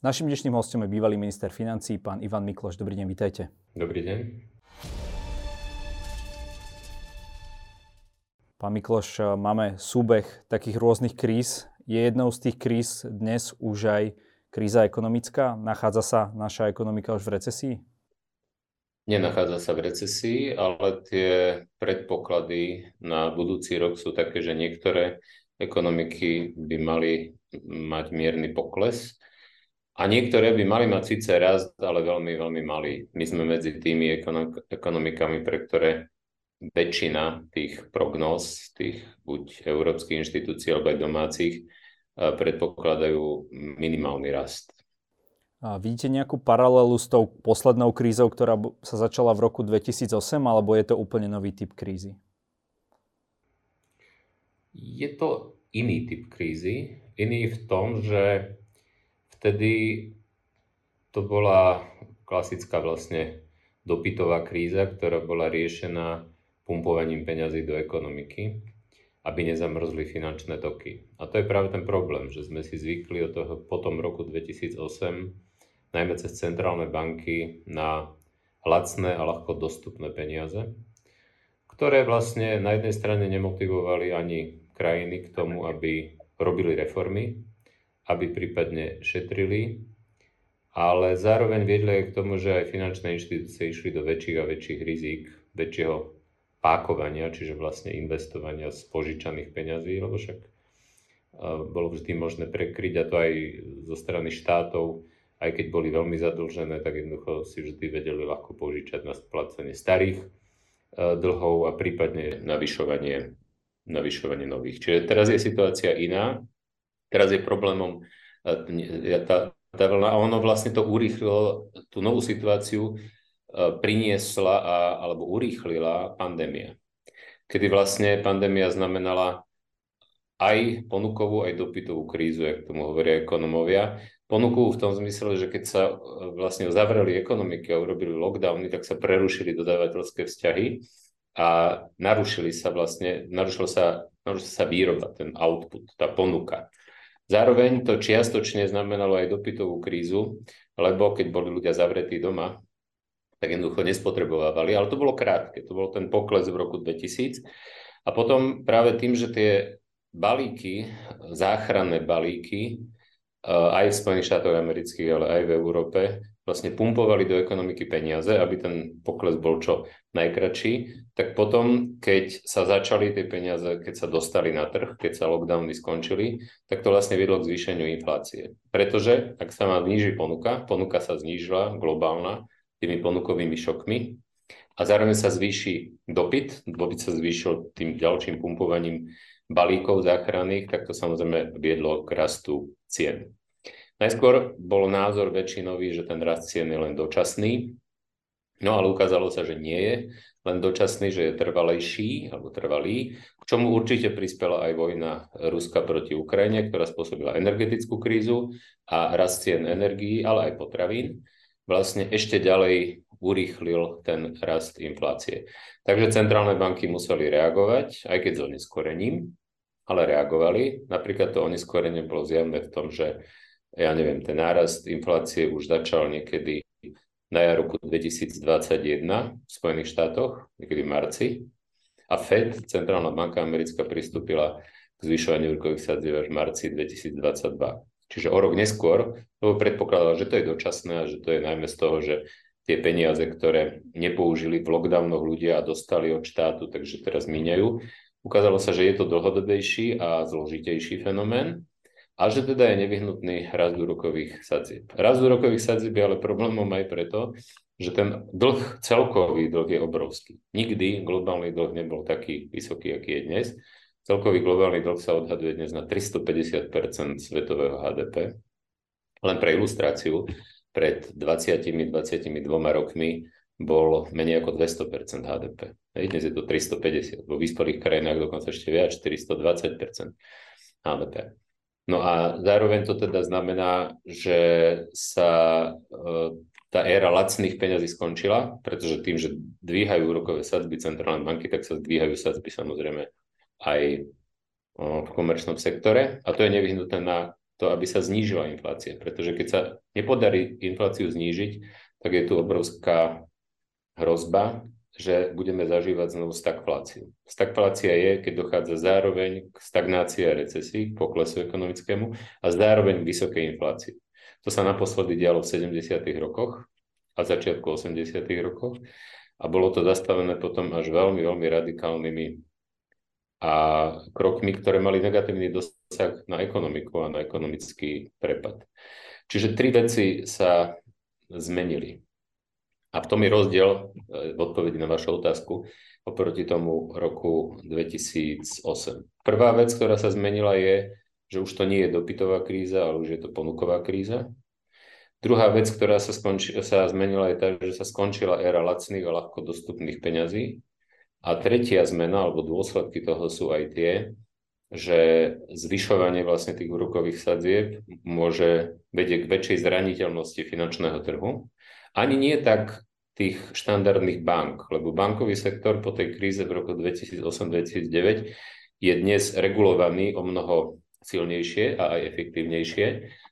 Našim dnešným hostom je bývalý minister financí, pán Ivan Mikloš. Dobrý deň, vítajte. Dobrý deň. Pán Mikloš, máme súbeh takých rôznych kríz. Je jednou z tých kríz dnes už aj kríza ekonomická? Nachádza sa naša ekonomika už v recesii? Nenachádza sa v recesii, ale tie predpoklady na budúci rok sú také, že niektoré ekonomiky by mali mať mierny pokles a niektoré by mali mať síce rast, ale veľmi, veľmi malý. My sme medzi tými ekonomikami, pre ktoré väčšina tých prognóz, tých buď európskych inštitúcií alebo aj domácich, predpokladajú minimálny rast. A vidíte nejakú paralelu s tou poslednou krízou, ktorá sa začala v roku 2008, alebo je to úplne nový typ krízy? Je to iný typ krízy. Iný v tom, že vtedy to bola klasická vlastne dopytová kríza, ktorá bola riešená pumpovaním peňazí do ekonomiky, aby nezamrzli finančné toky. A to je práve ten problém, že sme si zvykli od toho po tom roku 2008, najmä cez centrálne banky, na lacné a ľahko dostupné peniaze, ktoré vlastne na jednej strane nemotivovali ani krajiny k tomu, aby robili reformy, aby prípadne šetrili, ale zároveň viedli aj k tomu, že aj finančné inštitúcie išli do väčších a väčších rizík, väčšieho pákovania, čiže vlastne investovania z požičaných peňazí, lebo však bolo vždy možné prekryť a to aj zo strany štátov, aj keď boli veľmi zadlžené, tak jednoducho si vždy vedeli ľahko požičať na splacenie starých dlhov a prípadne navyšovanie, navyšovanie nových. Čiže teraz je situácia iná. Teraz je problémom e, tá, tá vlna a ono vlastne to urýchlilo tú novú situáciu, e, priniesla a, alebo urýchlila pandémia. Kedy vlastne pandémia znamenala aj ponukovú, aj dopytovú krízu, jak tomu hovoria ekonomovia. Ponukovú v tom zmysle, že keď sa e, vlastne zavreli ekonomiky a urobili lockdowny, tak sa prerušili dodávateľské vzťahy a narušili sa vlastne, narušila sa, narušila sa výroba, ten output, tá ponuka. Zároveň to čiastočne znamenalo aj dopytovú krízu, lebo keď boli ľudia zavretí doma, tak jednoducho nespotrebovávali, ale to bolo krátke, to bol ten pokles v roku 2000. A potom práve tým, že tie balíky, záchranné balíky, eh, aj v Spojených štátoch amerických, ale aj v Európe, vlastne pumpovali do ekonomiky peniaze, aby ten pokles bol čo najkračší, tak potom, keď sa začali tie peniaze, keď sa dostali na trh, keď sa lockdowny skončili, tak to vlastne viedlo k zvýšeniu inflácie. Pretože ak sa má zníži ponuka, ponuka sa znížila globálna tými ponukovými šokmi a zároveň sa zvýši dopyt, dopyt sa zvýšil tým ďalším pumpovaním balíkov záchranných, tak to samozrejme viedlo k rastu cien. Najskôr bol názor väčšinový, že ten rast cien je len dočasný, no ale ukázalo sa, že nie je len dočasný, že je trvalejší alebo trvalý, k čomu určite prispela aj vojna Ruska proti Ukrajine, ktorá spôsobila energetickú krízu a rast cien energií, ale aj potravín. Vlastne ešte ďalej urýchlil ten rast inflácie. Takže centrálne banky museli reagovať, aj keď s oneskorením, ale reagovali. Napríklad to oneskorenie bolo zjavné v tom, že ja neviem, ten nárast inflácie už začal niekedy na jar roku 2021 v Spojených štátoch, niekedy v marci. A Fed, Centrálna banka americká, pristúpila k zvyšovaniu úrokových sadzieb až v marci 2022. Čiže o rok neskôr, lebo predpokladal, že to je dočasné a že to je najmä z toho, že tie peniaze, ktoré nepoužili v lockdownoch ľudia a dostali od štátu, takže teraz míňajú. Ukázalo sa, že je to dlhodobejší a zložitejší fenomén a že teda je nevyhnutný rast úrokových sadzieb. Rast úrokových sadzieb je ale problémom aj preto, že ten dlh, celkový dlh je obrovský. Nikdy globálny dlh nebol taký vysoký, aký je dnes. Celkový globálny dlh sa odhaduje dnes na 350% svetového HDP. Len pre ilustráciu, pred 20-22 rokmi bol menej ako 200% HDP. Dnes je to 350, vo vyspelých krajinách dokonca ešte viac, 420% HDP. No a zároveň to teda znamená, že sa e, tá éra lacných peňazí skončila, pretože tým, že dvíhajú úrokové sadzby centrálne banky, tak sa dvíhajú sadzby samozrejme aj v komerčnom sektore a to je nevyhnutné na to, aby sa znížila inflácia. Pretože keď sa nepodarí infláciu znížiť, tak je tu obrovská hrozba, že budeme zažívať znovu stagfláciu. Stagflácia je, keď dochádza zároveň k stagnácii a recesii, k poklesu ekonomickému a zároveň k vysokej inflácii. To sa naposledy dialo v 70. rokoch a začiatku 80. rokoch a bolo to zastavené potom až veľmi, veľmi radikálnymi a krokmi, ktoré mali negatívny dosah na ekonomiku a na ekonomický prepad. Čiže tri veci sa zmenili. A v tom je rozdiel e, v odpovedi na vašu otázku oproti tomu roku 2008. Prvá vec, ktorá sa zmenila je, že už to nie je dopytová kríza, ale už je to ponuková kríza. Druhá vec, ktorá sa, skonči, sa zmenila, je tá, že sa skončila éra lacných a ľahko dostupných peňazí. A tretia zmena, alebo dôsledky toho sú aj tie, že zvyšovanie vlastne tých úrokových sadzieb môže vedieť k väčšej zraniteľnosti finančného trhu. Ani nie tak tých štandardných bank, lebo bankový sektor po tej kríze v roku 2008-2009 je dnes regulovaný o mnoho silnejšie a aj efektívnejšie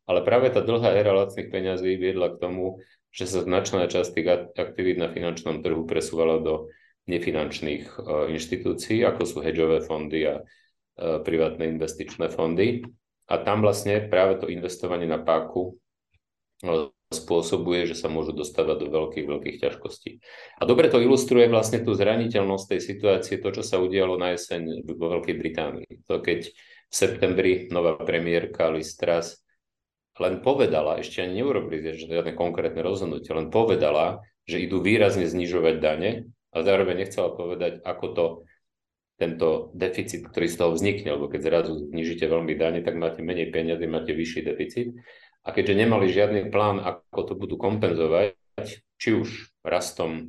ale práve tá dlhá éra lacných peňazí viedla k tomu, že sa značná časť tých aktivít na finančnom trhu presúvala do nefinančných e, inštitúcií, ako sú hedžové fondy a e, privátne investičné fondy. A tam vlastne práve to investovanie na páku spôsobuje, že sa môžu dostávať do veľkých, veľkých ťažkostí. A dobre to ilustruje vlastne tú zraniteľnosť tej situácie, to, čo sa udialo na jeseň vo Veľkej Británii. To keď v septembri nová premiérka Liz len povedala, ešte ani neurobili žiadne konkrétne rozhodnutie, len povedala, že idú výrazne znižovať dane a zároveň nechcela povedať, ako to tento deficit, ktorý z toho vznikne, lebo keď zrazu znižíte veľmi dane, tak máte menej peniazy, máte vyšší deficit. A keďže nemali žiadny plán, ako to budú kompenzovať, či už rastom e,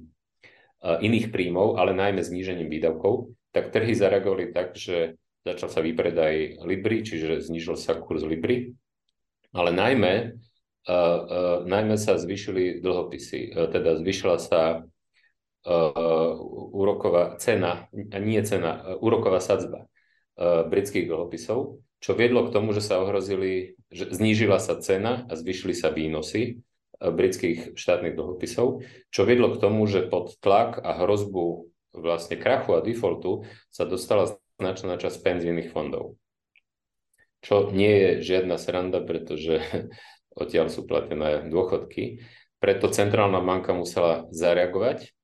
iných príjmov, ale najmä znížením výdavkov, tak trhy zareagovali tak, že začal sa vypredaj Libry, čiže znižil sa kurz Libry. Ale najmä, uh, uh, najmä sa zvyšili dlhopisy, teda zvyšila sa úroková cena, nie cena, úroková sadzba britských dlhopisov, čo viedlo k tomu, že sa ohrozili, že znížila sa cena a zvyšili sa výnosy britských štátnych dlhopisov, čo viedlo k tomu, že pod tlak a hrozbu vlastne krachu a defaultu sa dostala značná časť penzijných fondov čo nie je žiadna sranda, pretože odtiaľ sú platené dôchodky. Preto centrálna banka musela zareagovať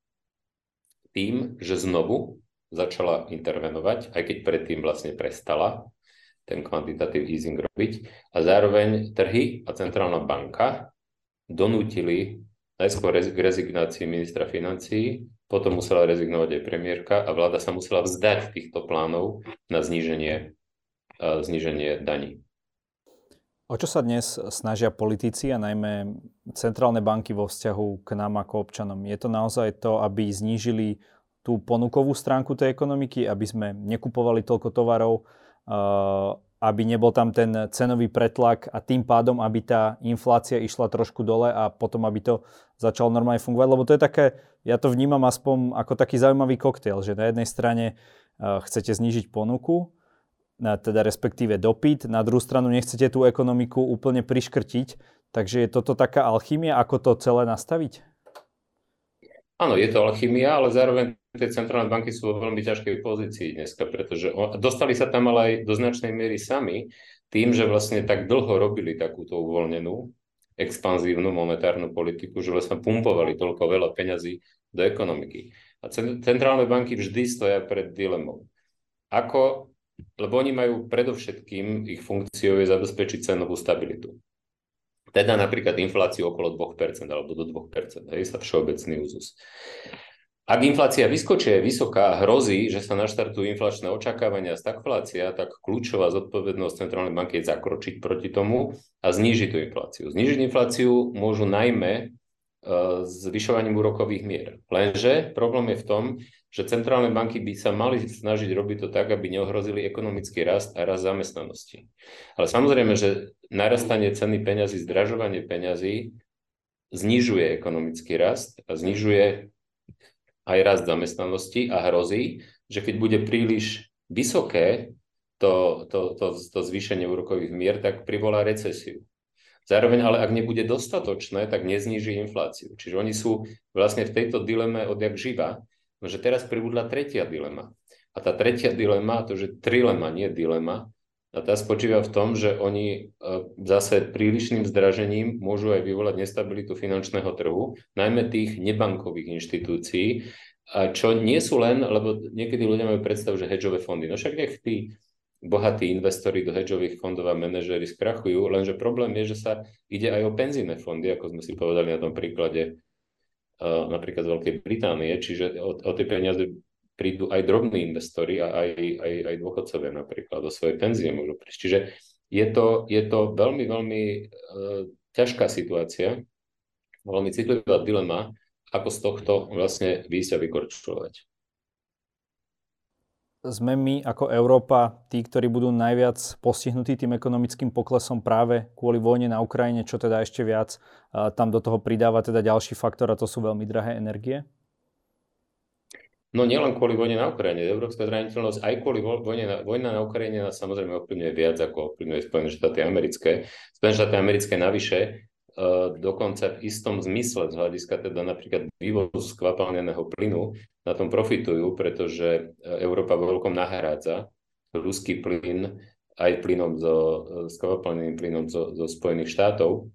tým, že znovu začala intervenovať, aj keď predtým vlastne prestala ten kvantitatívny easing robiť. A zároveň trhy a centrálna banka donútili najskôr k rezignácii ministra financií, potom musela rezignovať aj premiérka a vláda sa musela vzdať týchto plánov na zníženie zniženie daní. O čo sa dnes snažia politici a najmä centrálne banky vo vzťahu k nám ako občanom? Je to naozaj to, aby znížili tú ponukovú stránku tej ekonomiky, aby sme nekupovali toľko tovarov, aby nebol tam ten cenový pretlak a tým pádom, aby tá inflácia išla trošku dole a potom, aby to začalo normálne fungovať. Lebo to je také, ja to vnímam aspoň ako taký zaujímavý koktejl, že na jednej strane chcete znížiť ponuku, teda respektíve dopyt, na druhú stranu nechcete tú ekonomiku úplne priškrtiť, takže je toto taká alchymia, ako to celé nastaviť? Áno, je to alchymia, ale zároveň tie centrálne banky sú vo veľmi ťažkej pozícii dneska, pretože dostali sa tam ale aj do značnej miery sami tým, že vlastne tak dlho robili takúto uvoľnenú, expanzívnu monetárnu politiku, že vlastne pumpovali toľko veľa peňazí do ekonomiky. A centrálne banky vždy stoja pred dilemou. Ako lebo oni majú predovšetkým, ich funkciou je zabezpečiť cenovú stabilitu. Teda napríklad infláciu okolo 2% alebo do 2%, hej, sa všeobecný úzus. Ak inflácia vyskočí je vysoká hrozí, že sa naštartujú inflačné očakávania a stagflácia, tak kľúčová zodpovednosť centrálnej banky je zakročiť proti tomu a znížiť tú infláciu. Znížiť infláciu môžu najmä zvyšovaním úrokových mier. Lenže problém je v tom, že centrálne banky by sa mali snažiť robiť to tak, aby neohrozili ekonomický rast a rast zamestnanosti. Ale samozrejme, že narastanie ceny peňazí, zdražovanie peňazí znižuje ekonomický rast a znižuje aj rast zamestnanosti a hrozí, že keď bude príliš vysoké to, to, to, to zvýšenie úrokových mier, tak privolá recesiu. Zároveň ale ak nebude dostatočné, tak nezníži infláciu. Čiže oni sú vlastne v tejto dileme odjak živa, že teraz pribudla tretia dilema. A tá tretia dilema, to že trilema, nie dilema, a tá spočíva v tom, že oni e, zase prílišným zdražením môžu aj vyvolať nestabilitu finančného trhu, najmä tých nebankových inštitúcií, čo nie sú len, lebo niekedy ľudia majú predstavu, že hedžové fondy. No však nech tí bohatí investori do hedžových fondov a manažery skrachujú, lenže problém je, že sa ide aj o penzíne fondy, ako sme si povedali na tom príklade napríklad z Veľkej Británie, čiže o, o tie peniaze prídu aj drobní investori a aj, aj, aj dôchodcovia napríklad do svojej penzie môžu prísť. Čiže je to, je to veľmi, veľmi uh, ťažká situácia, veľmi citlivá dilema, ako z tohto vlastne výjsť a vykorčulovať. Sme my ako Európa tí, ktorí budú najviac postihnutí tým ekonomickým poklesom práve kvôli vojne na Ukrajine, čo teda ešte viac tam do toho pridáva teda ďalší faktor a to sú veľmi drahé energie? No nielen kvôli vojne na Ukrajine, európska zraniteľnosť, aj kvôli vojne na, vojna na Ukrajine nás samozrejme ovplyvňuje viac ako ovplyvňuje Spojené štáty americké. Spojené štáty americké navyše dokonca v istom zmysle z hľadiska teda napríklad vývozu skvapalneného plynu na tom profitujú, pretože e, Európa vo veľkom nahrádza ruský plyn aj plynom zo, e, skvapalneným plynom zo, zo Spojených štátov.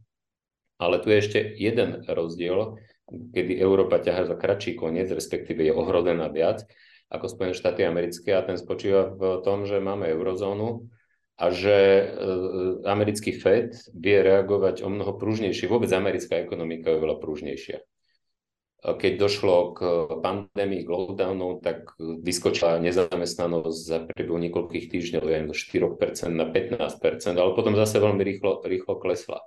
Ale tu je ešte jeden rozdiel, kedy Európa ťaha za kratší koniec, respektíve je ohrozená viac ako Spojené štáty americké a ten spočíva v tom, že máme eurozónu a že e, americký Fed vie reagovať o mnoho pružnejšie. Vôbec americká ekonomika je veľa pružnejšia. Keď došlo k pandémii, k lockdownu, tak vyskočila nezamestnanosť za priebehu niekoľkých týždňov, ja zo 4% na 15%, ale potom zase veľmi rýchlo, rýchlo klesla.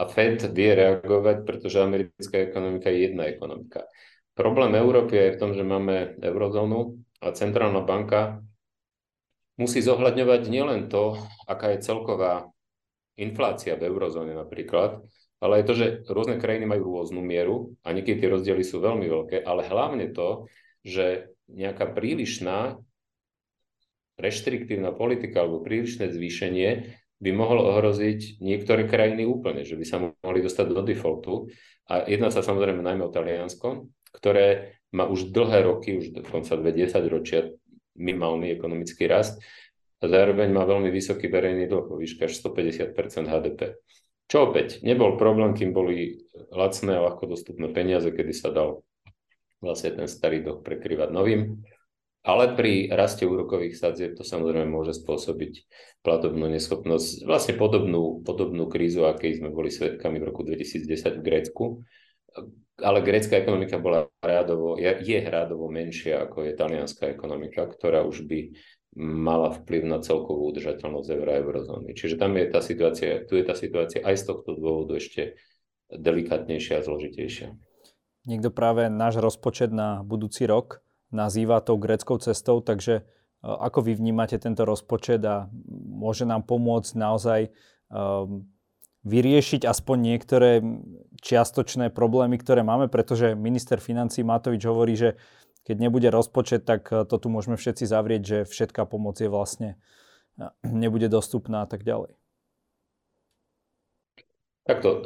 A Fed vie reagovať, pretože americká ekonomika je jedna ekonomika. Problém Európy je v tom, že máme eurozónu a centrálna banka musí zohľadňovať nielen to, aká je celková inflácia v eurozóne napríklad, ale aj to, že rôzne krajiny majú rôznu mieru a niekedy tie rozdiely sú veľmi veľké, ale hlavne to, že nejaká prílišná reštriktívna politika alebo prílišné zvýšenie by mohol ohroziť niektoré krajiny úplne, že by sa mohli dostať do defaultu. A jedná sa samozrejme najmä o Taliansko, ktoré má už dlhé roky, už dokonca 20 ročia minimálny ekonomický rast a zároveň má veľmi vysoký verejný dlh, vo výške až 150% HDP. Čo opäť, nebol problém, kým boli lacné a ľahko dostupné peniaze, kedy sa dal vlastne ten starý dlh prekryvať novým. Ale pri raste úrokových sadzieb to samozrejme môže spôsobiť platobnú neschopnosť, vlastne podobnú, podobnú krízu, akej sme boli svetkami v roku 2010 v Grécku. Ale grécka ekonomika bola rádovo, je, je rádovo menšia ako je talianská ekonomika, ktorá už by mala vplyv na celkovú udržateľnosť eura eurozóny. Čiže tam je tá situácia, tu je tá situácia aj z tohto dôvodu ešte delikatnejšia a zložitejšia. Niekto práve náš rozpočet na budúci rok nazýva tou greckou cestou, takže e, ako vy vnímate tento rozpočet a môže nám pomôcť naozaj um, vyriešiť aspoň niektoré čiastočné problémy, ktoré máme, pretože minister financí Matovič hovorí, že keď nebude rozpočet, tak e, to tu môžeme všetci zavrieť, že všetká pomoc je vlastne nebude dostupná a tak ďalej. Takto,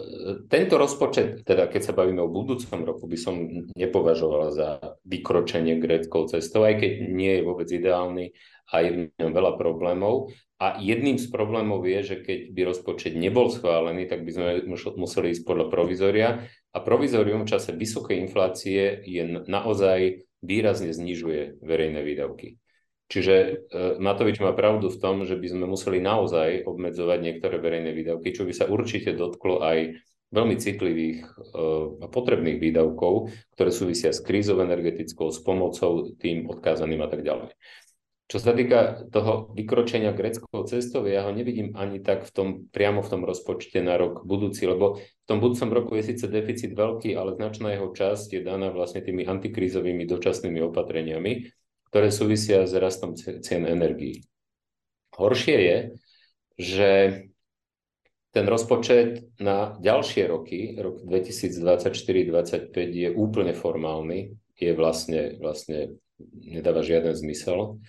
tento rozpočet, teda keď sa bavíme o budúcom roku, by som nepovažoval za vykročenie gréckou cestou, aj keď nie je vôbec ideálny a je v ňom veľa problémov. A jedným z problémov je, že keď by rozpočet nebol schválený, tak by sme museli ísť podľa provizoria. A provizorium v čase vysokej inflácie je naozaj výrazne znižuje verejné výdavky. Čiže e, Matovič má pravdu v tom, že by sme museli naozaj obmedzovať niektoré verejné výdavky, čo by sa určite dotklo aj veľmi citlivých e, a potrebných výdavkov, ktoré súvisia s krízou energetickou, s pomocou tým odkázaným a tak ďalej. Čo sa týka toho vykročenia greckou cestou, ja ho nevidím ani tak v tom, priamo v tom rozpočte na rok budúci, lebo v tom budúcom roku je síce deficit veľký, ale značná jeho časť je daná vlastne tými antikrízovými dočasnými opatreniami, ktoré súvisia s rastom cien energií. Horšie je, že ten rozpočet na ďalšie roky, rok 2024-2025 je úplne formálny, je vlastne, vlastne nedáva žiaden zmysel.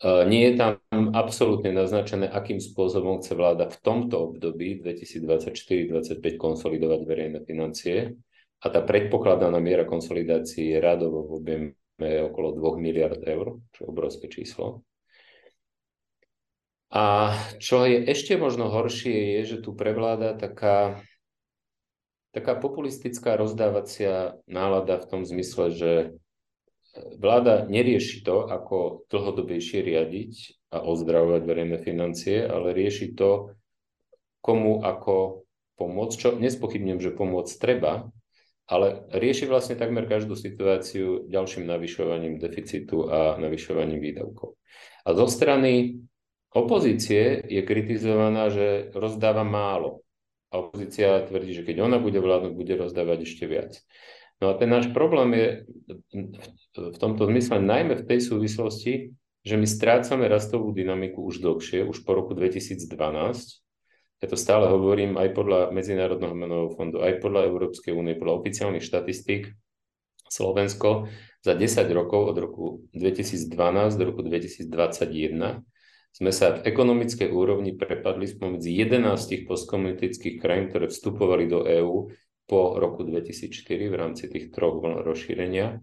Nie je tam absolútne naznačené, akým spôsobom chce vláda v tomto období 2024-2025 konsolidovať verejné financie. A tá predpokladaná miera konsolidácie je radovo v objeme okolo 2 miliard eur, čo je obrovské číslo. A čo je ešte možno horšie, je, že tu prevláda taká, taká populistická rozdávacia nálada v tom zmysle, že vláda nerieši to, ako dlhodobejšie riadiť a ozdravovať verejné financie, ale rieši to, komu ako pomôcť, čo nespochybnem, že pomôcť treba, ale rieši vlastne takmer každú situáciu ďalším navyšovaním deficitu a navyšovaním výdavkov. A zo strany opozície je kritizovaná, že rozdáva málo. A opozícia tvrdí, že keď ona bude vládnuť, bude rozdávať ešte viac. No a ten náš problém je v tomto zmysle najmä v tej súvislosti, že my strácame rastovú dynamiku už dlhšie, už po roku 2012. Ja to stále hovorím aj podľa Medzinárodného menového fondu, aj podľa Európskej únie, podľa oficiálnych štatistík. Slovensko za 10 rokov od roku 2012 do roku 2021 sme sa v ekonomickej úrovni prepadli spomedzi 11 postkomunitických krajín, ktoré vstupovali do EÚ po roku 2004 v rámci tých troch vln rozšírenia,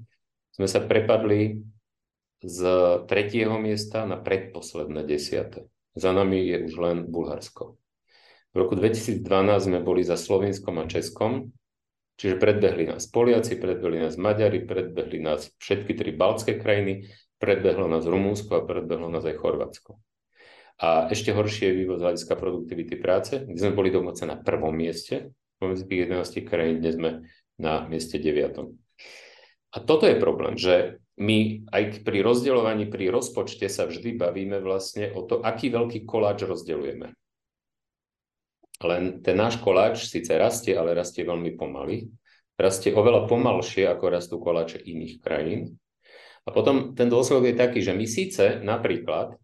sme sa prepadli z tretieho miesta na predposledné desiate. Za nami je už len Bulharsko. V roku 2012 sme boli za Slovenskom a Českom, čiže predbehli nás Poliaci, predbehli nás Maďari, predbehli nás všetky tri baltské krajiny, predbehlo nás Rumúnsko a predbehlo nás aj Chorvátsko. A ešte horšie je vývoz hľadiska produktivity práce, kde sme boli dokonca na prvom mieste, pomedzi tých 11 krajín, dnes sme na mieste 9. A toto je problém, že my aj pri rozdeľovaní, pri rozpočte sa vždy bavíme vlastne o to, aký veľký koláč rozdeľujeme. Len ten náš koláč síce rastie, ale rastie veľmi pomaly. Rastie oveľa pomalšie, ako rastú koláče iných krajín. A potom ten dôsledok je taký, že my síce napríklad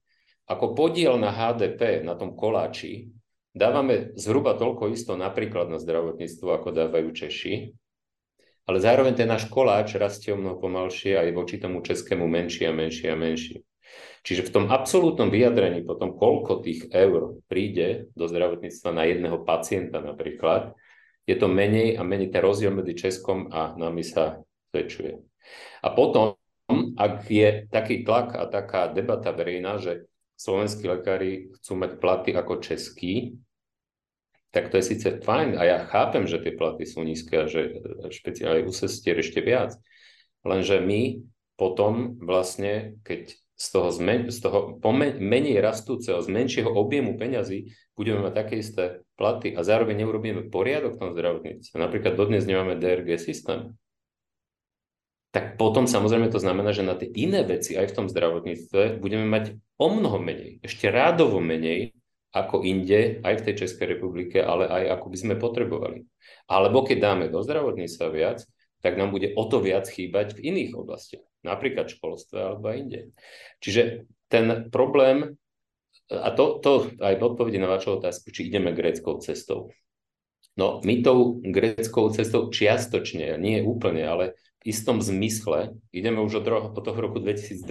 ako podiel na HDP na tom koláči Dávame zhruba toľko isto napríklad na zdravotníctvo, ako dávajú Češi, ale zároveň ten náš koláč rastie o mnoho pomalšie aj voči tomu českému menšie a menšie a menšie. Čiže v tom absolútnom vyjadrení potom, koľko tých eur príde do zdravotníctva na jedného pacienta napríklad, je to menej a menej ten rozdiel medzi Českom a nami sa zväčšuje. A potom, ak je taký tlak a taká debata verejná, že slovenskí lekári chcú mať platy ako českí, tak to je síce fajn a ja chápem, že tie platy sú nízke a že špeciálne u sestier ešte viac. Lenže my potom vlastne, keď z toho, zmen- z toho pomen- menej rastúceho, z menšieho objemu peňazí budeme mať také isté platy a zároveň neurobíme poriadok v tom zdravotníctve. Napríklad dodnes nemáme DRG systém tak potom samozrejme to znamená, že na tie iné veci aj v tom zdravotníctve budeme mať o mnoho menej, ešte rádovo menej ako inde, aj v tej Českej republike, ale aj ako by sme potrebovali. Alebo keď dáme do zdravotníctva viac, tak nám bude o to viac chýbať v iných oblastiach, napríklad školstve alebo aj inde. Čiže ten problém, a to, to aj v odpovedi na vašu otázku, či ideme gréckou cestou. No, my tou gréckou cestou čiastočne, nie úplne, ale v istom zmysle ideme už od, ro- od toho roku 2012,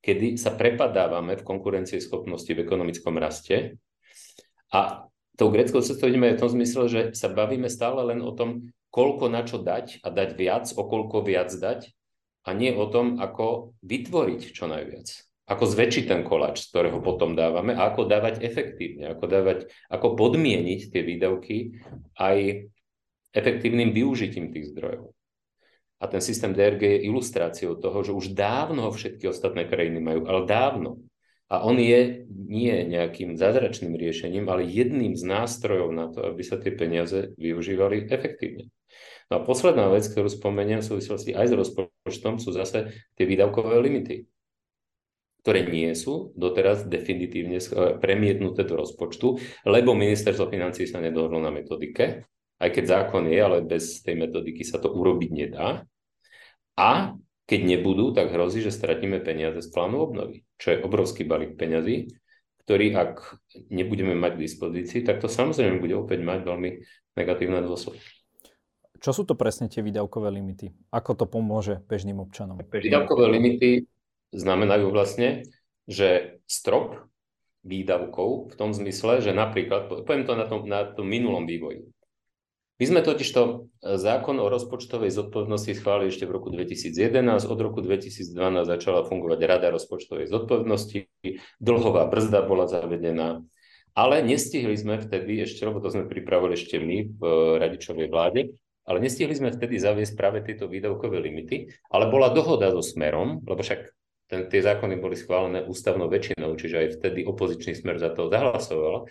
kedy sa prepadávame v konkurencieschopnosti v ekonomickom raste a tou greckou cestou ideme v tom zmysle, že sa bavíme stále len o tom, koľko na čo dať a dať viac, o koľko viac dať a nie o tom, ako vytvoriť čo najviac. Ako zväčšiť ten koláč, z ktorého potom dávame a ako dávať efektívne, ako, dávať, ako podmieniť tie výdavky aj efektívnym využitím tých zdrojov. A ten systém DRG je ilustráciou toho, že už dávno ho všetky ostatné krajiny majú, ale dávno. A on je nie nejakým zázračným riešením, ale jedným z nástrojov na to, aby sa tie peniaze využívali efektívne. No a posledná vec, ktorú spomeniem v súvislosti aj s rozpočtom, sú zase tie výdavkové limity, ktoré nie sú doteraz definitívne premietnuté do rozpočtu, lebo ministerstvo financí sa nedohodlo na metodike, aj keď zákon je, ale bez tej metodiky sa to urobiť nedá. A keď nebudú, tak hrozí, že stratíme peniaze z plánu obnovy, čo je obrovský balík peňazí, ktorý ak nebudeme mať k dispozícii, tak to samozrejme bude opäť mať veľmi negatívne dôsledky. Čo sú to presne tie výdavkové limity? Ako to pomôže bežným občanom? Výdavkové limity znamenajú vlastne, že strop výdavkov v tom zmysle, že napríklad, poviem to na tom, na tom minulom vývoji. My sme totiž to e, zákon o rozpočtovej zodpovednosti schválili ešte v roku 2011. Od roku 2012 začala fungovať Rada rozpočtovej zodpovednosti. Dlhová brzda bola zavedená. Ale nestihli sme vtedy ešte, lebo to sme pripravili ešte my v e, Radičovej vláde, ale nestihli sme vtedy zaviesť práve tieto výdavkové limity, ale bola dohoda so Smerom, lebo však ten, tie zákony boli schválené ústavnou väčšinou, čiže aj vtedy opozičný smer za to zahlasoval.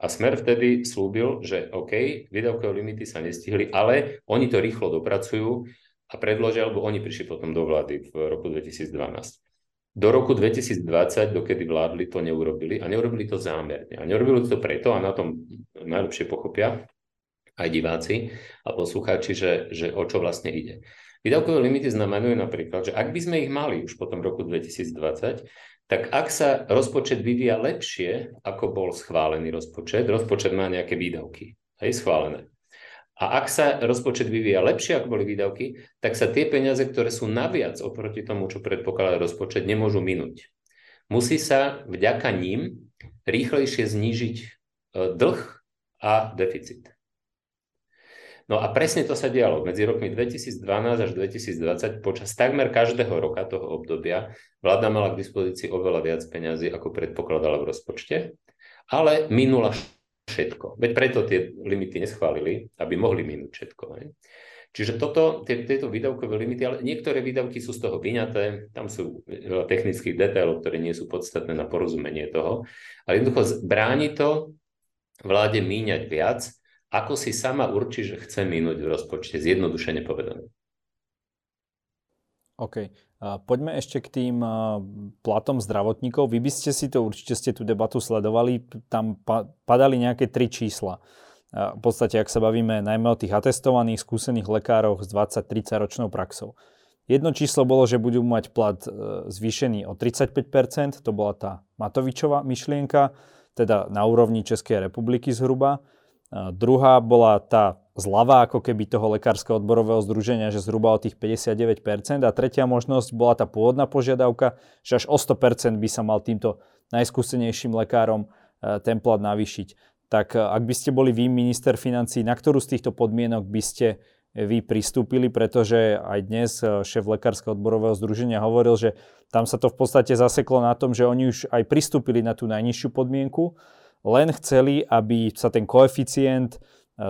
A Smer vtedy slúbil, že OK, výdavkové limity sa nestihli, ale oni to rýchlo dopracujú a predložia, alebo oni prišli potom do vlády v roku 2012. Do roku 2020, dokedy vládli, to neurobili a neurobili to zámerne. A neurobili to preto, a na tom najlepšie pochopia aj diváci a poslucháči, že, že o čo vlastne ide. Výdavkové limity znamenajú napríklad, že ak by sme ich mali už potom v roku 2020, tak ak sa rozpočet vyvíja lepšie, ako bol schválený rozpočet, rozpočet má nejaké výdavky, hej, schválené. A ak sa rozpočet vyvíja lepšie, ako boli výdavky, tak sa tie peniaze, ktoré sú naviac oproti tomu, čo predpokladá rozpočet, nemôžu minúť. Musí sa vďaka ním rýchlejšie znížiť e, dlh a deficit. No a presne to sa dialo. Medzi rokmi 2012 až 2020 počas takmer každého roka toho obdobia vláda mala k dispozícii oveľa viac peňazí, ako predpokladala v rozpočte, ale minula všetko. Veď preto tie limity neschválili, aby mohli minúť všetko. Ne? Čiže toto, tie, tieto výdavkové limity, ale niektoré výdavky sú z toho vyňaté, tam sú veľa technických detailov, ktoré nie sú podstatné na porozumenie toho, ale jednoducho bráni to vláde míňať viac, ako si sama určí, že chce minúť v rozpočte, zjednodušene povedané. OK. Poďme ešte k tým platom zdravotníkov. Vy by ste si to, určite ste tú debatu sledovali, tam padali nejaké tri čísla. V podstate, ak sa bavíme najmä o tých atestovaných, skúsených lekároch s 20-30 ročnou praxou. Jedno číslo bolo, že budú mať plat e, zvýšený o 35%, to bola tá Matovičová myšlienka, teda na úrovni Českej republiky zhruba. Druhá bola tá zľava ako keby toho lekárskeho odborového združenia, že zhruba o tých 59%. A tretia možnosť bola tá pôvodná požiadavka, že až o 100% by sa mal týmto najskúsenejším lekárom e, ten plat navýšiť. Tak e, ak by ste boli vy minister financí, na ktorú z týchto podmienok by ste vy pristúpili, pretože aj dnes e, šéf lekárskeho odborového združenia hovoril, že tam sa to v podstate zaseklo na tom, že oni už aj pristúpili na tú najnižšiu podmienku, len chceli, aby sa ten koeficient e,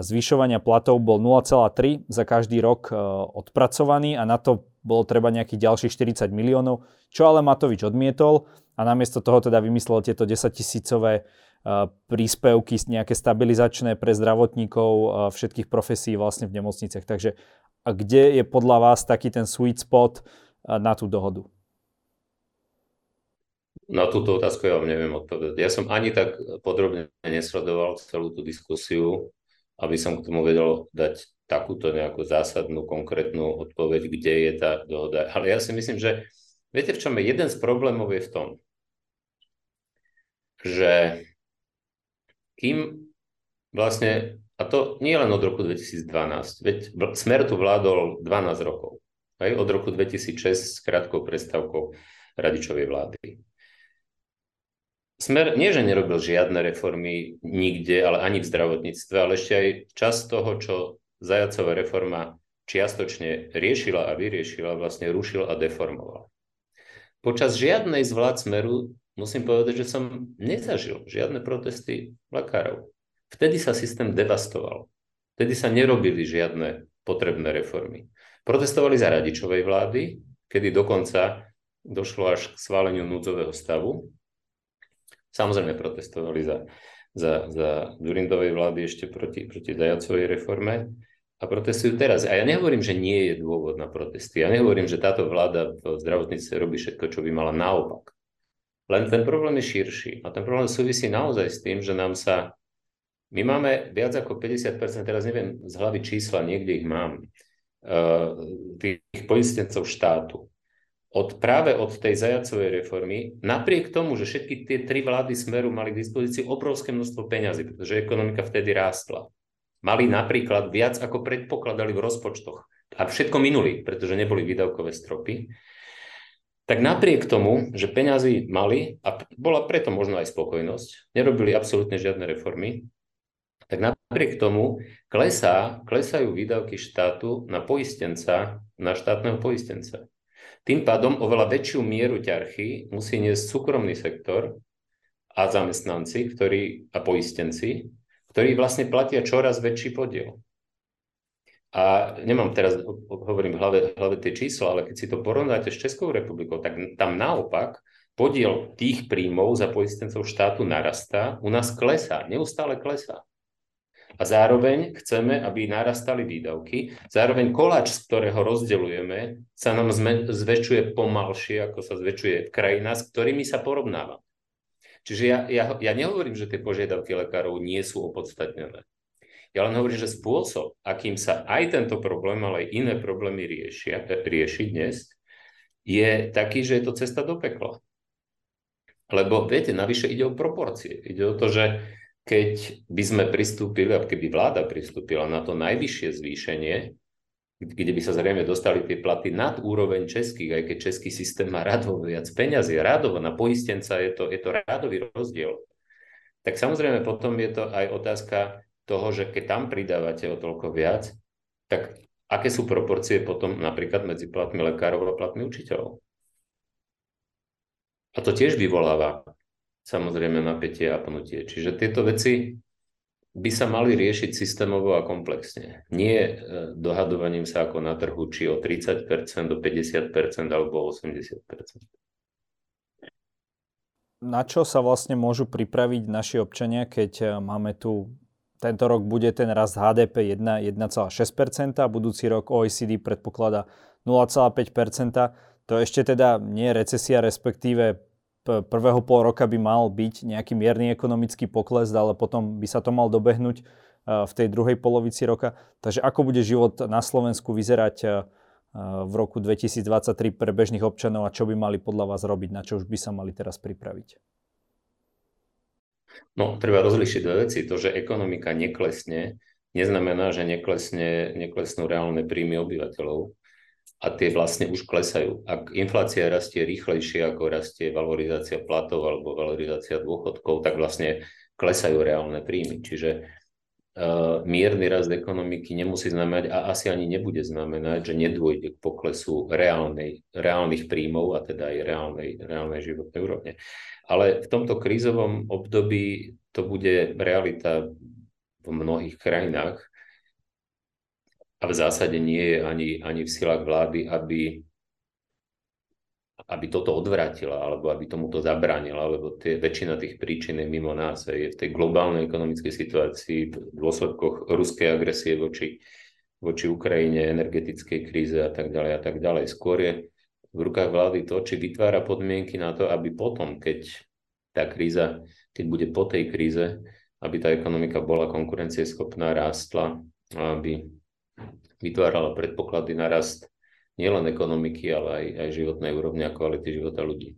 zvyšovania platov bol 0,3 za každý rok e, odpracovaný a na to bolo treba nejakých ďalších 40 miliónov, čo ale Matovič odmietol a namiesto toho teda vymyslel tieto 10 tisícové e, príspevky, nejaké stabilizačné pre zdravotníkov všetkých profesí vlastne v nemocniciach. Takže a kde je podľa vás taký ten sweet spot na tú dohodu? Na túto otázku ja vám neviem odpovedať. Ja som ani tak podrobne nesledoval celú tú diskusiu, aby som k tomu vedel dať takúto nejakú zásadnú, konkrétnu odpoveď, kde je tá dohoda. Ale ja si myslím, že viete, v čom je jeden z problémov je v tom, že kým vlastne, a to nie len od roku 2012, veď Smer tu vládol 12 rokov, aj od roku 2006 s krátkou prestávkou radičovej vlády. Smer nie, že nerobil žiadne reformy nikde, ale ani v zdravotníctve, ale ešte aj čas toho, čo Zajacová reforma čiastočne riešila a vyriešila, vlastne rušil a deformoval. Počas žiadnej z vlád Smeru musím povedať, že som nezažil žiadne protesty lekárov. Vtedy sa systém devastoval. Vtedy sa nerobili žiadne potrebné reformy. Protestovali za radičovej vlády, kedy dokonca došlo až k schváleniu núdzového stavu, Samozrejme protestovali za, za, za Durindovej vlády ešte proti, proti Zajacovej reforme a protestujú teraz. A ja nehovorím, že nie je dôvod na protesty. Ja nehovorím, že táto vláda v zdravotníctve robí všetko, čo by mala naopak. Len ten problém je širší. A ten problém súvisí naozaj s tým, že nám sa... My máme viac ako 50%, teraz neviem z hlavy čísla, niekde ich mám, uh, tých poistencov štátu od, práve od tej zajacovej reformy, napriek tomu, že všetky tie tri vlády Smeru mali k dispozícii obrovské množstvo peňazí, pretože ekonomika vtedy rástla. Mali napríklad viac, ako predpokladali v rozpočtoch. A všetko minuli, pretože neboli výdavkové stropy. tak napriek tomu, že peňazí mali a bola preto možno aj spokojnosť, nerobili absolútne žiadne reformy, tak napriek tomu klesá, klesajú výdavky štátu na poistenca, na štátneho poistenca. Tým pádom oveľa väčšiu mieru ťarchy musí niesť súkromný sektor a zamestnanci ktorí, a poistenci, ktorí vlastne platia čoraz väčší podiel. A nemám teraz, hovorím v hlave, hlave tie čísla, ale keď si to porovnáte s Českou republikou, tak tam naopak podiel tých príjmov za poistencov štátu narastá, u nás klesá, neustále klesá. A zároveň chceme, aby narastali výdavky. Zároveň koláč, z ktorého rozdeľujeme, sa nám zväčšuje pomalšie, ako sa zväčšuje krajina, s ktorými sa porovnáva. Čiže ja, ja, ja nehovorím, že tie požiadavky lekárov nie sú opodstatnené. Ja len hovorím, že spôsob, akým sa aj tento problém, ale aj iné problémy riešia, rieši dnes, je taký, že je to cesta do pekla. Lebo viete, navyše ide o proporcie. Ide o to, že keď by sme pristúpili, a keby vláda pristúpila na to najvyššie zvýšenie, kde by sa zrejme dostali tie platy nad úroveň českých, aj keď český systém má radovo viac peňazí, radovo na poistenca je to, je to radový rozdiel, tak samozrejme potom je to aj otázka toho, že keď tam pridávate o toľko viac, tak aké sú proporcie potom napríklad medzi platmi lekárov a platmi učiteľov? A to tiež vyvoláva samozrejme napätie a pnutie. Čiže tieto veci by sa mali riešiť systémovo a komplexne. Nie e, dohadovaním sa ako na trhu, či o 30%, o 50% alebo o 80%. Na čo sa vlastne môžu pripraviť naši občania, keď e, máme tu tento rok bude ten rast HDP 1,6%, budúci rok OECD predpokladá 0,5%. To ešte teda nie recesia, respektíve prvého pol roka by mal byť nejaký mierny ekonomický pokles, ale potom by sa to mal dobehnúť v tej druhej polovici roka. Takže ako bude život na Slovensku vyzerať v roku 2023 pre bežných občanov a čo by mali podľa vás robiť, na čo už by sa mali teraz pripraviť? No, treba rozlišiť dve veci. To, že ekonomika neklesne, neznamená, že neklesne, neklesnú reálne príjmy obyvateľov a tie vlastne už klesajú. Ak inflácia rastie rýchlejšie, ako rastie valorizácia platov alebo valorizácia dôchodkov, tak vlastne klesajú reálne príjmy. Čiže uh, mierny rast ekonomiky nemusí znamenať a asi ani nebude znamenať, že nedôjde k poklesu reálnej, reálnych príjmov a teda aj reálnej, reálnej životnej úrovne. Ale v tomto krízovom období to bude realita v mnohých krajinách a v zásade nie je ani, ani v silách vlády, aby, aby toto odvrátila alebo aby tomuto zabránila, lebo tie, väčšina tých príčin je mimo nás. Je v tej globálnej ekonomickej situácii, v dôsledkoch ruskej agresie voči, voči Ukrajine, energetickej kríze a tak ďalej a tak ďalej. Skôr je v rukách vlády to, či vytvára podmienky na to, aby potom, keď tá kríza, keď bude po tej kríze, aby tá ekonomika bola konkurencieschopná, rástla, aby vytvárala predpoklady na rast nielen ekonomiky, ale aj, aj životnej úrovne a kvality života ľudí.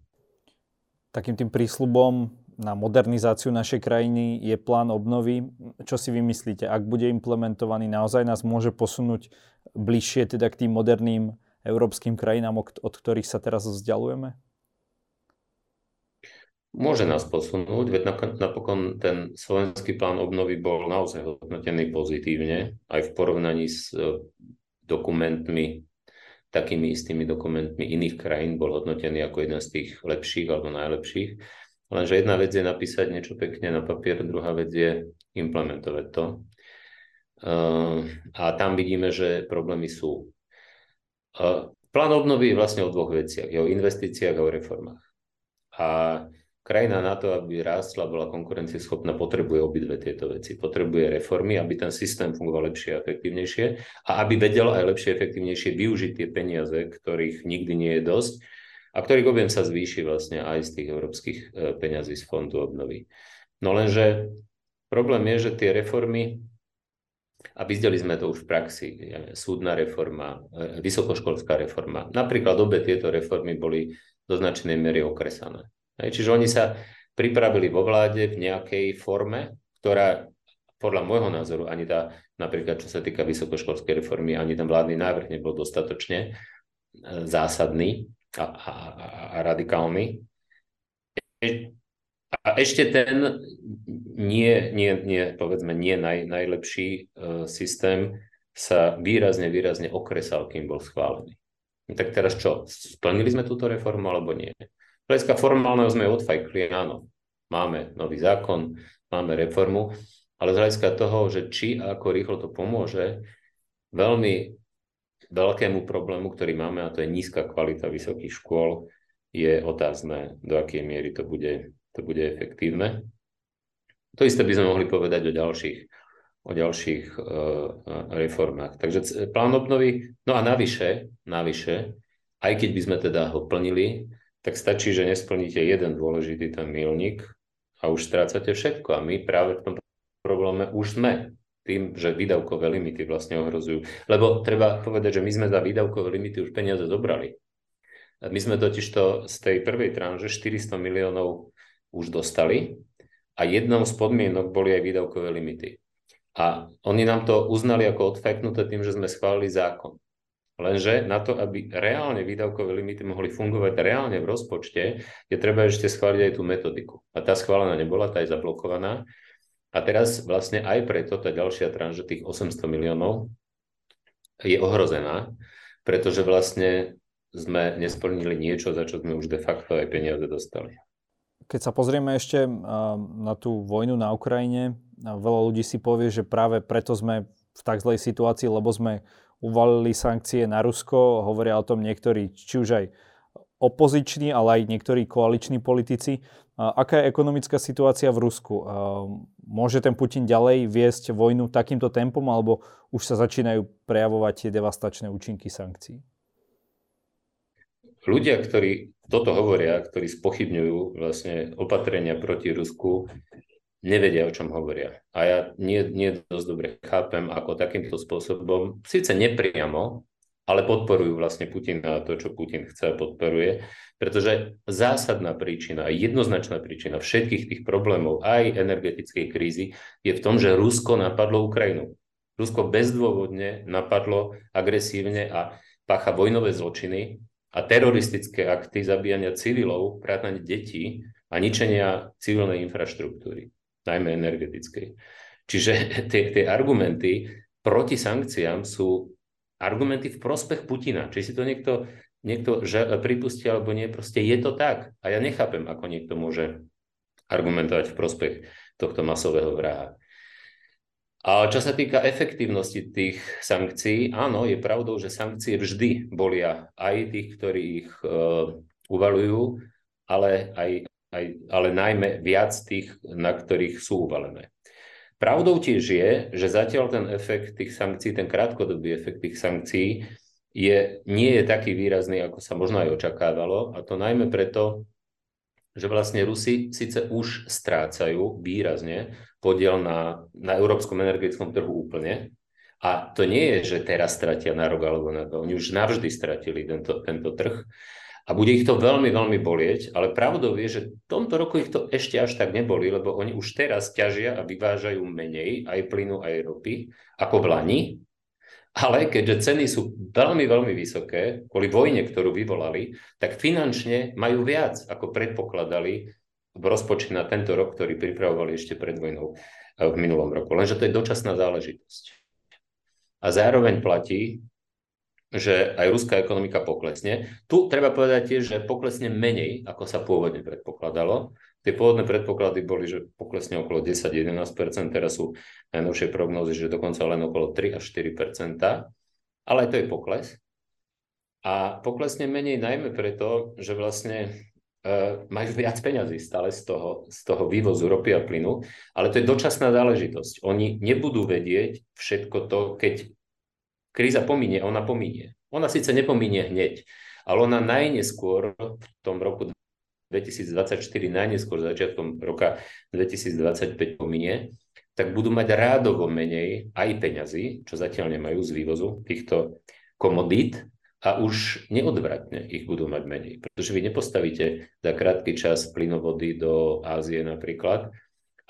Takým tým prísľubom na modernizáciu našej krajiny je plán obnovy. Čo si vymyslíte? Ak bude implementovaný, naozaj nás môže posunúť bližšie teda k tým moderným európskym krajinám, od ktorých sa teraz vzdialujeme? Môže nás posunúť, veď napokon ten slovenský plán obnovy bol naozaj hodnotený pozitívne, aj v porovnaní s e, dokumentmi, takými istými dokumentmi iných krajín bol hodnotený ako jeden z tých lepších alebo najlepších. Lenže jedna vec je napísať niečo pekne na papier, druhá vec je implementovať to. E, a tam vidíme, že problémy sú. Plán obnovy je vlastne o dvoch veciach. Je o investíciách a o reformách. A krajina na to, aby rástla, bola konkurencieschopná, potrebuje obidve tieto veci. Potrebuje reformy, aby ten systém fungoval lepšie a efektívnejšie a aby vedel aj lepšie a efektívnejšie využiť tie peniaze, ktorých nikdy nie je dosť a ktorých objem sa zvýši vlastne aj z tých európskych e, peňazí z fondu obnovy. No lenže problém je, že tie reformy a videli sme to už v praxi, súdna reforma, e, vysokoškolská reforma. Napríklad obe tieto reformy boli do značnej miery okresané. Čiže oni sa pripravili vo vláde v nejakej forme, ktorá podľa môjho názoru ani tá, napríklad čo sa týka vysokoškolskej reformy, ani ten vládny návrh nebol dostatočne e, zásadný. a, a, a radikálny. A ešte ten nie, nie, nie povedzme, nie naj, najlepší uh, systém sa výrazne, výrazne okresal, kým bol schválený. No tak teraz čo? Splnili sme túto reformu alebo nie? Hľadiska formálneho sme odfajkli, áno. Máme nový zákon, máme reformu, ale z hľadiska toho, že či a ako rýchlo to pomôže, veľmi veľkému problému, ktorý máme, a to je nízka kvalita vysokých škôl, je otázne, do akej miery to bude, to bude efektívne. To isté by sme mohli povedať o ďalších, o ďalších uh, reformách. Takže plán obnovy, no a navyše, navyše, aj keď by sme teda ho plnili, tak stačí, že nesplníte jeden dôležitý ten milník a už strácate všetko. A my práve v tom probléme už sme tým, že výdavkové limity vlastne ohrozujú. Lebo treba povedať, že my sme za výdavkové limity už peniaze zobrali. My sme totiž to z tej prvej tranže 400 miliónov už dostali a jednou z podmienok boli aj výdavkové limity. A oni nám to uznali ako odfeknuté tým, že sme schválili zákon. Lenže na to, aby reálne výdavkové limity mohli fungovať reálne v rozpočte, je treba ešte schváliť aj tú metodiku. A tá schválená nebola, tá je zablokovaná. A teraz vlastne aj preto tá ďalšia tranža tých 800 miliónov je ohrozená, pretože vlastne sme nesplnili niečo, za čo sme už de facto aj peniaze dostali. Keď sa pozrieme ešte na tú vojnu na Ukrajine, veľa ľudí si povie, že práve preto sme v tak zlej situácii, lebo sme uvalili sankcie na Rusko, hovoria o tom niektorí, či už aj opoziční, ale aj niektorí koaliční politici. Aká je ekonomická situácia v Rusku? Môže ten Putin ďalej viesť vojnu takýmto tempom, alebo už sa začínajú prejavovať tie devastačné účinky sankcií? Ľudia, ktorí toto hovoria, ktorí spochybňujú vlastne opatrenia proti Rusku, nevedia, o čom hovoria. A ja nie, nie dosť dobre chápem, ako takýmto spôsobom, síce nepriamo, ale podporujú vlastne Putina a to, čo Putin chce a podporuje, pretože zásadná príčina, jednoznačná príčina všetkých tých problémov, aj energetickej krízy, je v tom, že Rusko napadlo Ukrajinu. Rusko bezdôvodne napadlo agresívne a pácha vojnové zločiny a teroristické akty zabíjania civilov, vrátane detí a ničenia civilnej infraštruktúry najmä energetickej. Čiže tie, tie argumenty proti sankciám sú argumenty v prospech Putina. Či si to niekto, niekto pripustí alebo nie, proste je to tak. A ja nechápem, ako niekto môže argumentovať v prospech tohto masového vraha. A čo sa týka efektívnosti tých sankcií, áno, je pravdou, že sankcie vždy bolia aj tých, ktorí ich uh, uvalujú, ale aj, aj, ale najmä viac tých, na ktorých sú uvalené. Pravdou tiež je, že zatiaľ ten efekt tých sankcií, ten krátkodobý efekt tých sankcií je, nie je taký výrazný, ako sa možno aj očakávalo. A to najmä preto, že vlastne Rusi síce už strácajú výrazne podiel na, na európskom energetickom trhu úplne, a to nie je, že teraz stratia na rok alebo na to. Oni už navždy stratili tento, tento trh a bude ich to veľmi, veľmi bolieť, ale pravdou je, že v tomto roku ich to ešte až tak neboli, lebo oni už teraz ťažia a vyvážajú menej aj plynu, aj ropy ako v Lani, ale keďže ceny sú veľmi, veľmi vysoké, kvôli vojne, ktorú vyvolali, tak finančne majú viac, ako predpokladali v rozpočte na tento rok, ktorý pripravovali ešte pred vojnou eh, v minulom roku. Lenže to je dočasná záležitosť. A zároveň platí, že aj ruská ekonomika poklesne. Tu treba povedať tiež, že poklesne menej, ako sa pôvodne predpokladalo. Tie pôvodné predpoklady boli, že poklesne okolo 10-11%, teraz sú najnovšie prognózy, že dokonca len okolo 3 až 4%, ale aj to je pokles. A poklesne menej najmä preto, že vlastne uh, majú viac peňazí stále z toho, z toho vývozu ropy a plynu, ale to je dočasná záležitosť. Oni nebudú vedieť všetko to, keď kríza pominie, ona pominie. Ona síce nepominie hneď, ale ona najneskôr v tom roku 2024, najneskôr začiatkom roka 2025 pominie, tak budú mať rádovo menej aj peňazí, čo zatiaľ nemajú z vývozu týchto komodít a už neodvratne ich budú mať menej. Pretože vy nepostavíte za krátky čas plynovody do Ázie napríklad,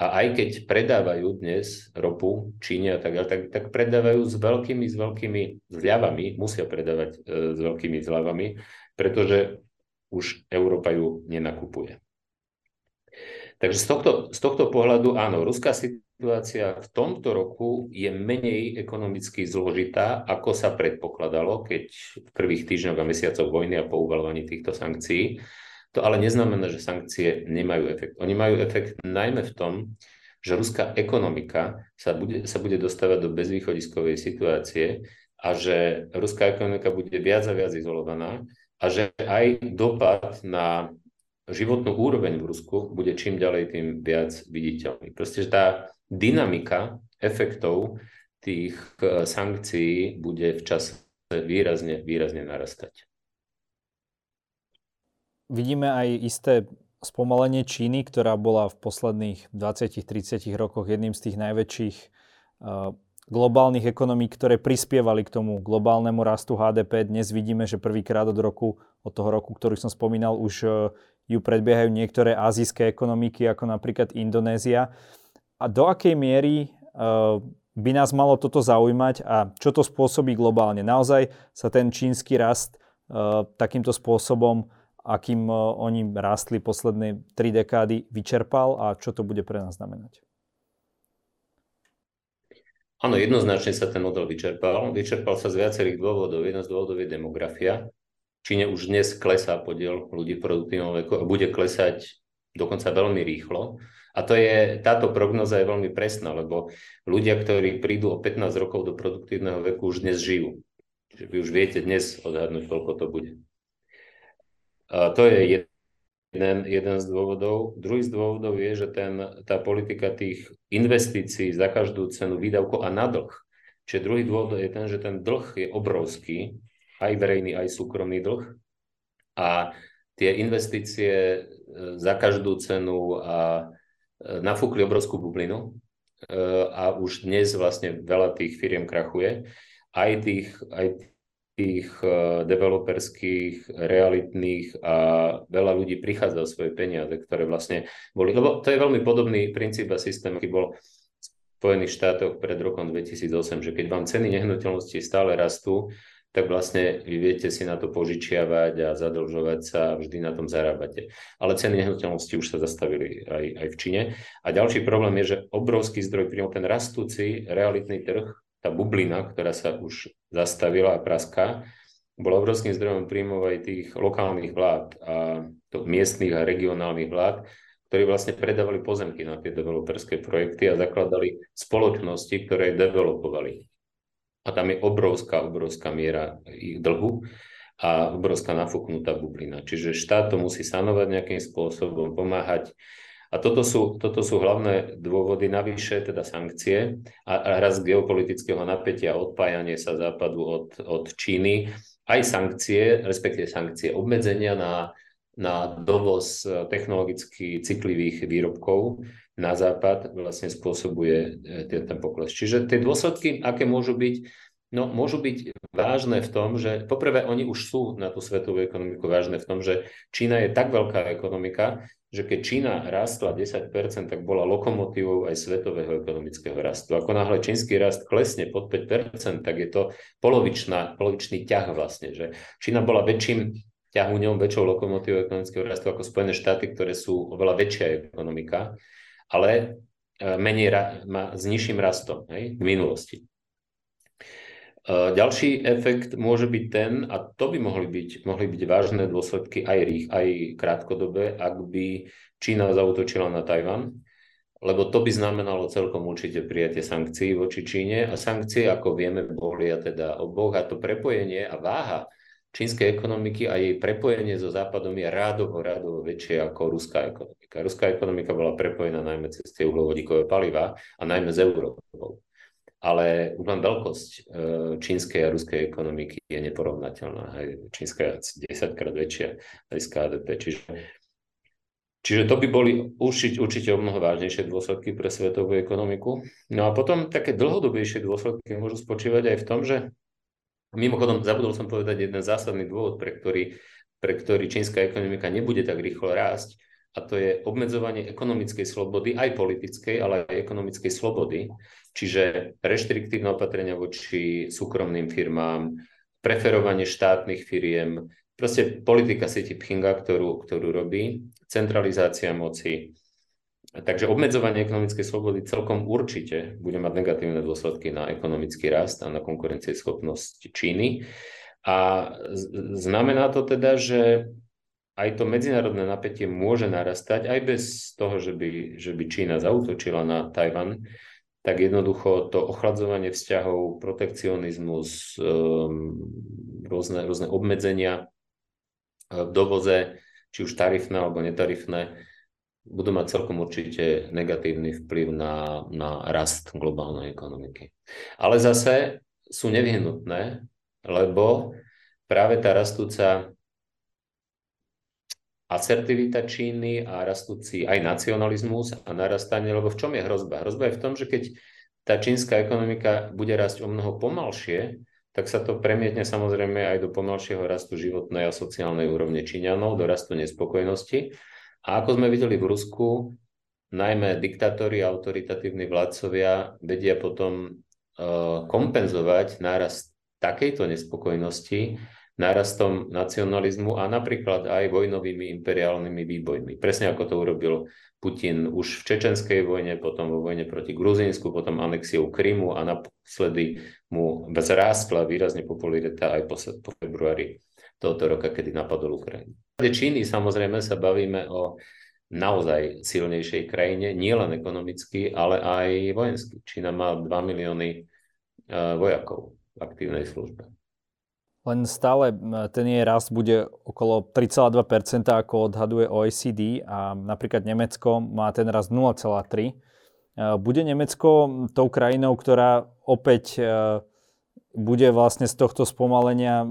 a aj keď predávajú dnes ropu Číne a tak ďalej, tak, tak predávajú s veľkými, s veľkými zľavami, musia predávať e, s veľkými zľavami, pretože už Európa ju nenakupuje. Takže z tohto, z tohto pohľadu áno, ruská situácia v tomto roku je menej ekonomicky zložitá, ako sa predpokladalo, keď v prvých týždňoch a mesiacoch vojny a po uvalovaní týchto sankcií. To ale neznamená, že sankcie nemajú efekt. Oni majú efekt najmä v tom, že ruská ekonomika sa bude, sa bude dostávať do bezvýchodiskovej situácie a že ruská ekonomika bude viac a viac izolovaná a že aj dopad na životnú úroveň v Rusku bude čím ďalej tým viac viditeľný. Proste, že tá dynamika efektov tých e, sankcií bude v čase výrazne, výrazne narastať. Vidíme aj isté spomalenie Číny, ktorá bola v posledných 20-30 rokoch jedným z tých najväčších e, globálnych ekonomík, ktoré prispievali k tomu globálnemu rastu HDP. Dnes vidíme, že prvýkrát od roku, od toho roku, ktorý som spomínal, už e, ju predbiehajú niektoré azijské ekonomiky, ako napríklad Indonézia. A do akej miery uh, by nás malo toto zaujímať a čo to spôsobí globálne? Naozaj sa ten čínsky rast takýmto spôsobom, akým uh, oni rástli posledné tri dekády, vyčerpal a čo to bude pre nás znamenať? Áno, jednoznačne sa ten model vyčerpal. Vyčerpal sa z viacerých dôvodov. Jeden z dôvodov je demografia. Číne už dnes klesá podiel ľudí v produktívnom veku a bude klesať dokonca veľmi rýchlo. A to je, táto prognoza je veľmi presná, lebo ľudia, ktorí prídu o 15 rokov do produktívneho veku, už dnes žijú. Čiže vy už viete dnes odhadnúť, koľko to bude. To je jeden, jeden z dôvodov. Druhý z dôvodov je, že ten, tá politika tých investícií za každú cenu výdavkov a na dlh. Čiže druhý dôvod je ten, že ten dlh je obrovský aj verejný, aj súkromný dlh. A tie investície e, za každú cenu a e, nafúkli obrovskú bublinu e, a už dnes vlastne veľa tých firiem krachuje. Aj tých, aj tých developerských, realitných a veľa ľudí prichádza o svoje peniaze, ktoré vlastne boli, lebo to je veľmi podobný princíp a systém, aký bol v Spojených štátoch pred rokom 2008, že keď vám ceny nehnuteľnosti stále rastú, tak vlastne vy viete si na to požičiavať a zadlžovať sa a vždy na tom zarábate. Ale ceny nehnuteľnosti už sa zastavili aj, aj v Číne. A ďalší problém je, že obrovský zdroj príjmov, ten rastúci realitný trh, tá bublina, ktorá sa už zastavila a praská, bola obrovským zdrojom príjmov aj tých lokálnych vlád a to miestnych a regionálnych vlád, ktorí vlastne predávali pozemky na tie developerské projekty a zakladali spoločnosti, ktoré developovali a tam je obrovská, obrovská miera ich dlhu a obrovská nafúknutá bublina. Čiže štát to musí sanovať nejakým spôsobom, pomáhať. A toto sú, toto sú hlavné dôvody, navyše teda sankcie a, a raz geopolitického napätia, odpájanie sa západu od, od Číny, aj sankcie, respektíve sankcie, obmedzenia na, na dovoz technologicky citlivých výrobkov, na západ vlastne spôsobuje e, ten pokles. Čiže tie dôsledky, aké môžu byť, no môžu byť vážne v tom, že poprvé oni už sú na tú svetovú ekonomiku vážne v tom, že Čína je tak veľká ekonomika, že keď Čína rastla 10%, tak bola lokomotívou aj svetového ekonomického rastu. Ako náhle čínsky rast klesne pod 5%, tak je to polovičná, polovičný ťah vlastne, že Čína bola väčším ťahuňom, väčšou lokomotívou ekonomického rastu ako Spojené štáty, ktoré sú oveľa väčšia ekonomika ale e, menej má s nižším rastom hej, v minulosti. E, ďalší efekt môže byť ten, a to by mohli byť, mohli byť vážne dôsledky aj rých, aj krátkodobé, ak by Čína zautočila na Tajvan, lebo to by znamenalo celkom určite prijatie sankcií voči Číne a sankcie, ako vieme, boli a teda oboch a to prepojenie a váha čínskej ekonomiky a jej prepojenie so Západom je rádovo, rádovo väčšie ako ruská ekonomika. Ruská ekonomika bola prepojená najmä cez tie uhlovodíkové paliva a najmä s Európou. Ale už len veľkosť e, čínskej a ruskej ekonomiky je neporovnateľná. Čínska je 10 krát väčšia z KDP. Čiže, čiže to by boli určite, určite o mnoho vážnejšie dôsledky pre svetovú ekonomiku. No a potom také dlhodobejšie dôsledky môžu spočívať aj v tom, že Mimochodom, zabudol som povedať jeden zásadný dôvod, pre ktorý, pre ktorý čínska ekonomika nebude tak rýchlo rásť, a to je obmedzovanie ekonomickej slobody, aj politickej, ale aj ekonomickej slobody, čiže reštriktívne opatrenia voči súkromným firmám, preferovanie štátnych firiem, proste politika Xi Jinpinga, ktorú, ktorú robí, centralizácia moci, Takže obmedzovanie ekonomickej slobody celkom určite bude mať negatívne dôsledky na ekonomický rast a na konkurencieschopnosť Číny. A znamená to teda, že aj to medzinárodné napätie môže narastať aj bez toho, že by, že by Čína zautočila na Tajvan, tak jednoducho to ochladzovanie vzťahov, protekcionizmus, um, rôzne, rôzne obmedzenia v dovoze, či už tarifné alebo netarifné, budú mať celkom určite negatívny vplyv na, na rast globálnej ekonomiky. Ale zase sú nevyhnutné, lebo práve tá rastúca asertivita Číny a rastúci aj nacionalizmus a narastanie, lebo v čom je hrozba? Hrozba je v tom, že keď tá čínska ekonomika bude rásť o mnoho pomalšie, tak sa to premietne samozrejme aj do pomalšieho rastu životnej a sociálnej úrovne Číňanov, do rastu nespokojnosti. A ako sme videli v Rusku, najmä diktátori a autoritatívni vládcovia vedia potom uh, kompenzovať nárast takejto nespokojnosti nárastom nacionalizmu a napríklad aj vojnovými imperiálnymi výbojmi. Presne ako to urobil Putin už v Čečenskej vojne, potom vo vojne proti Gruzínsku, potom anexiou Krymu a naposledy mu vzrástla výrazne popularita aj po, po februári tohoto roka, kedy napadol Ukrajinu. Číny samozrejme sa bavíme o naozaj silnejšej krajine, nielen ekonomicky, ale aj vojensky. Čína má 2 milióny e, vojakov v aktívnej službe. Len stále ten jej rast bude okolo 3,2%, ako odhaduje OECD a napríklad Nemecko má ten rast 0,3%. E, bude Nemecko tou krajinou, ktorá opäť e, bude vlastne z tohto spomalenia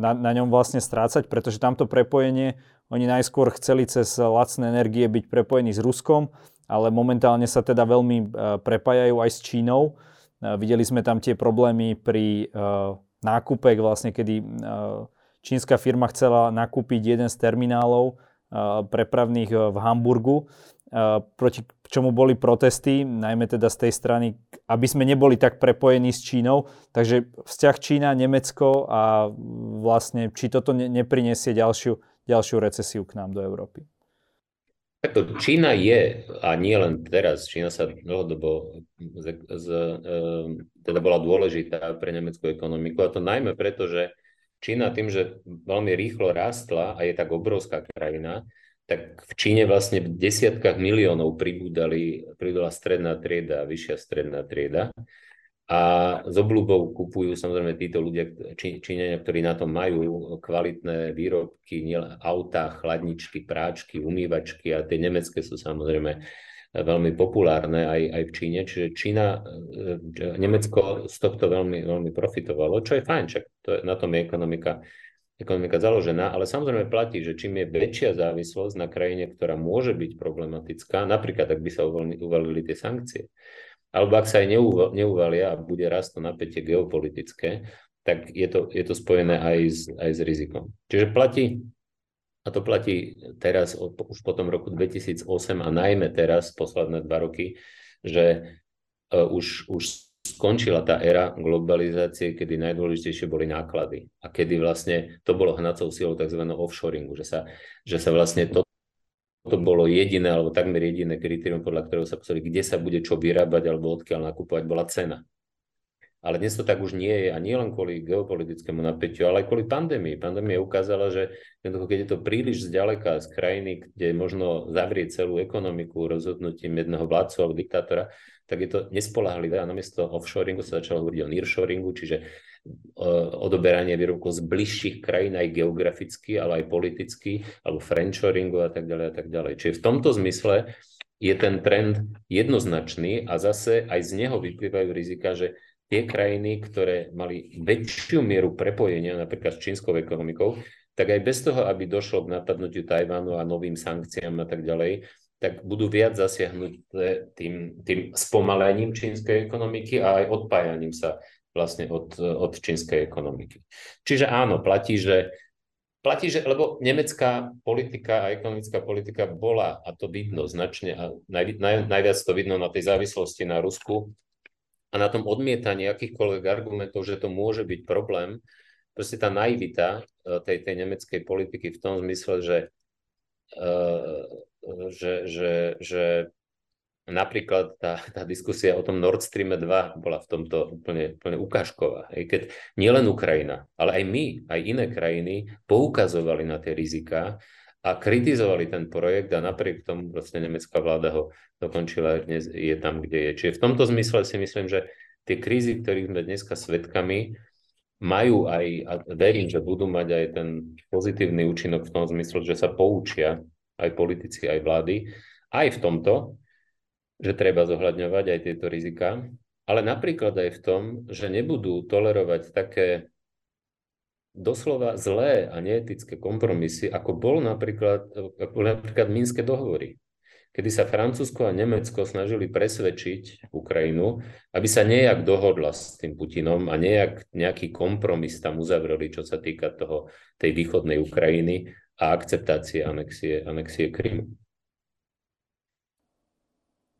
na, na ňom vlastne strácať, pretože tamto prepojenie, oni najskôr chceli cez lacné energie byť prepojení s Ruskom, ale momentálne sa teda veľmi prepájajú aj s Čínou. Videli sme tam tie problémy pri nákupek, vlastne kedy čínska firma chcela nakúpiť jeden z terminálov prepravných v Hamburgu proti čomu boli protesty, najmä teda z tej strany, aby sme neboli tak prepojení s Čínou. Takže vzťah Čína, Nemecko a vlastne, či toto nepriniesie ďalšiu, ďalšiu recesiu k nám do Európy. Čína je, a nie len teraz, Čína sa dlhodobo z, z, teda bola dôležitá pre nemeckú ekonomiku, a to najmä preto, že Čína tým, že veľmi rýchlo rástla a je tak obrovská krajina, tak v Číne vlastne v desiatkách miliónov pribúdali, pribúdala stredná trieda, vyššia stredná trieda. A s obľubou kupujú samozrejme títo ľudia, Čí, Číňania, ktorí na to majú kvalitné výrobky, autá, chladničky, práčky, umývačky a tie nemecké sú samozrejme veľmi populárne aj, aj v Číne. Čiže Čína, e, Nemecko z tohto veľmi, veľmi profitovalo, čo je fajn, čak to, na tom je ekonomika ekonomika založená, ale samozrejme platí, že čím je väčšia závislosť na krajine, ktorá môže byť problematická, napríklad ak by sa uvalili tie sankcie, alebo ak sa aj neuvalia a bude rast to napätie geopolitické, tak je to, je to spojené aj s, aj s rizikom. Čiže platí, a to platí teraz už po tom roku 2008 a najmä teraz, posledné dva roky, že uh, už, už skončila tá éra globalizácie, kedy najdôležitejšie boli náklady a kedy vlastne to bolo hnacou silou tzv. offshoringu, že sa, že sa vlastne to, to bolo jediné alebo takmer jediné kritérium, podľa ktorého sa pozreli, kde sa bude čo vyrábať alebo odkiaľ nakupovať, bola cena. Ale dnes to tak už nie je a nie len kvôli geopolitickému napätiu, ale aj kvôli pandémii. Pandémia ukázala, že keď je to príliš zďaleka z krajiny, kde možno zavrieť celú ekonomiku rozhodnutím jedného vládcu alebo diktátora, tak je to nespolahlivé a namiesto offshoringu sa začalo hovoriť o nearshoringu, čiže e, odoberanie výrobkov z bližších krajín aj geograficky, ale aj politicky, alebo friendshoringu a tak ďalej a tak ďalej. Čiže v tomto zmysle je ten trend jednoznačný a zase aj z neho vyplývajú rizika, že tie krajiny, ktoré mali väčšiu mieru prepojenia napríklad s čínskou ekonomikou, tak aj bez toho, aby došlo k napadnutiu Tajvánu a novým sankciám a tak ďalej, tak budú viac zasiahnuté tým, tým spomalením čínskej ekonomiky a aj odpájaním sa vlastne od, od čínskej ekonomiky. Čiže áno, platí, že platí, že, lebo nemecká politika a ekonomická politika bola, a to vidno značne, a naj, naj, najviac to vidno na tej závislosti na Rusku a na tom odmietaní akýchkoľvek argumentov, že to môže byť problém, proste tá naivita tej, tej nemeckej politiky v tom zmysle, že, že, že, že napríklad tá, tá diskusia o tom Nord Stream 2 bola v tomto úplne, úplne ukážková. Hej, keď nielen Ukrajina, ale aj my, aj iné krajiny poukazovali na tie rizika a kritizovali ten projekt a napriek tomu vlastne nemecká vláda ho dokončila dnes je tam, kde je. Čiže v tomto zmysle si myslím, že tie krízy, ktorých sme dneska svedkami, majú aj, a verím, že budú mať aj ten pozitívny účinok v tom zmysle, že sa poučia aj politici, aj vlády, aj v tomto, že treba zohľadňovať aj tieto rizika, ale napríklad aj v tom, že nebudú tolerovať také doslova zlé a neetické kompromisy, ako bol napríklad, ako napríklad Minské dohovory, kedy sa Francúzsko a Nemecko snažili presvedčiť Ukrajinu, aby sa nejak dohodla s tým Putinom a nejak, nejaký kompromis tam uzavreli, čo sa týka toho, tej východnej Ukrajiny a akceptácie anexie, anexie Krymu.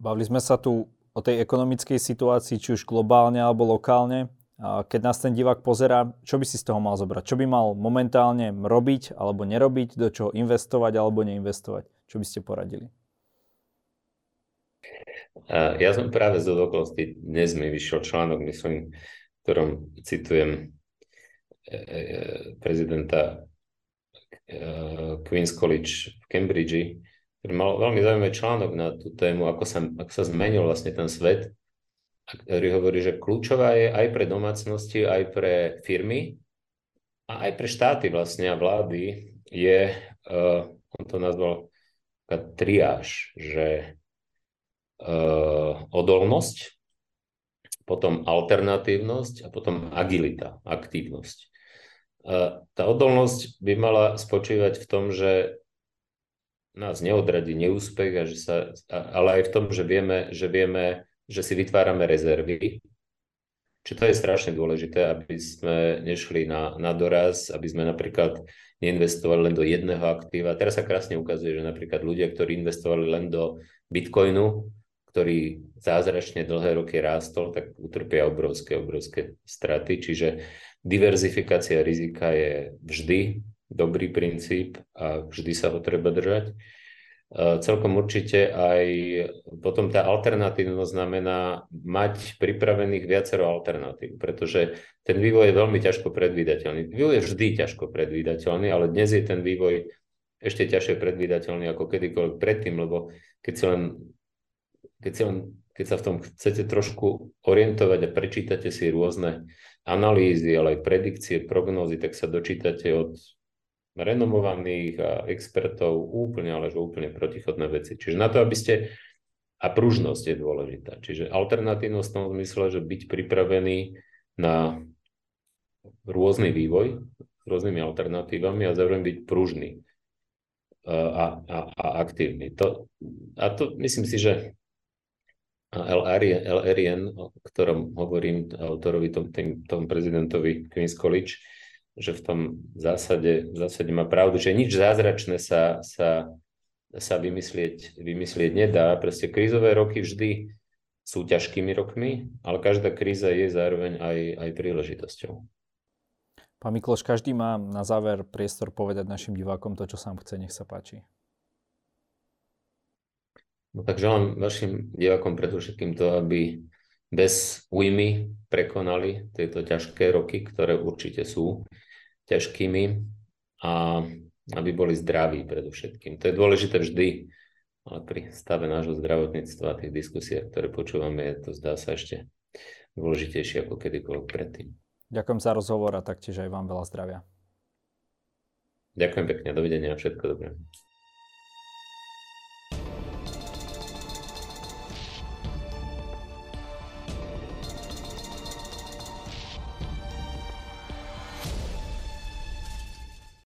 Bavili sme sa tu o tej ekonomickej situácii, či už globálne alebo lokálne keď nás ten divák pozera, čo by si z toho mal zobrať? Čo by mal momentálne robiť alebo nerobiť, do čoho investovať alebo neinvestovať? Čo by ste poradili? Ja som práve z okolností, dnes mi vyšiel článok, myslím, ktorom citujem e, e, prezidenta e, Queen's College v Cambridge, ktorý mal veľmi zaujímavý článok na tú tému, ako sa, ako sa zmenil vlastne ten svet ktorý hovorí, že kľúčová je aj pre domácnosti, aj pre firmy a aj pre štáty vlastne a vlády je, uh, on to nazval triáž, že uh, odolnosť, potom alternatívnosť a potom agilita, aktívnosť. Uh, tá odolnosť by mala spočívať v tom, že nás neodradí neúspech, a že sa, ale aj v tom, že vieme, že vieme že si vytvárame rezervy. Čiže to je strašne dôležité, aby sme nešli na, na doraz, aby sme napríklad neinvestovali len do jedného aktíva. Teraz sa krásne ukazuje, že napríklad ľudia, ktorí investovali len do Bitcoinu, ktorý zázračne dlhé roky rástol, tak utrpia obrovské, obrovské straty. Čiže diverzifikácia rizika je vždy dobrý princíp a vždy sa ho treba držať. E, celkom určite aj potom tá alternatívnosť znamená mať pripravených viacero alternatív, pretože ten vývoj je veľmi ťažko predvídateľný. Vývoj je vždy ťažko predvídateľný, ale dnes je ten vývoj ešte ťažšie predvídateľný ako kedykoľvek predtým, lebo keď si len, keď, si len, keď sa v tom chcete trošku orientovať a prečítate si rôzne analýzy, ale aj predikcie, prognózy, tak sa dočítate od renomovaných expertov úplne, ale že úplne protichodné veci. Čiže na to, aby ste a pružnosť je dôležitá. Čiže alternatívnosť v tom zmysle, že byť pripravený na rôzny vývoj s rôznymi alternatívami a zároveň byť pružný a, a, a aktívny. To, a to myslím si, že LRN, o ktorom hovorím autorovi, tom, tom prezidentovi Queen's College, že v tom zásade, v zásade má pravdu, že nič zázračné sa, sa, sa vymyslieť, vymyslieť nedá. Proste krízové roky vždy sú ťažkými rokmi, ale každá kríza je zároveň aj, aj príležitosťou. Pán Mikloš, každý má na záver priestor povedať našim divákom to, čo sám chce. Nech sa páči. No tak želám vašim divákom predovšetkým to, aby bez újmy prekonali tieto ťažké roky, ktoré určite sú ťažkými a aby boli zdraví predovšetkým. To je dôležité vždy, ale pri stave nášho zdravotníctva a tých diskusiách, ktoré počúvame, je to zdá sa ešte dôležitejšie ako kedykoľvek predtým. Ďakujem za rozhovor a taktiež aj vám veľa zdravia. Ďakujem pekne, dovidenia a všetko dobré.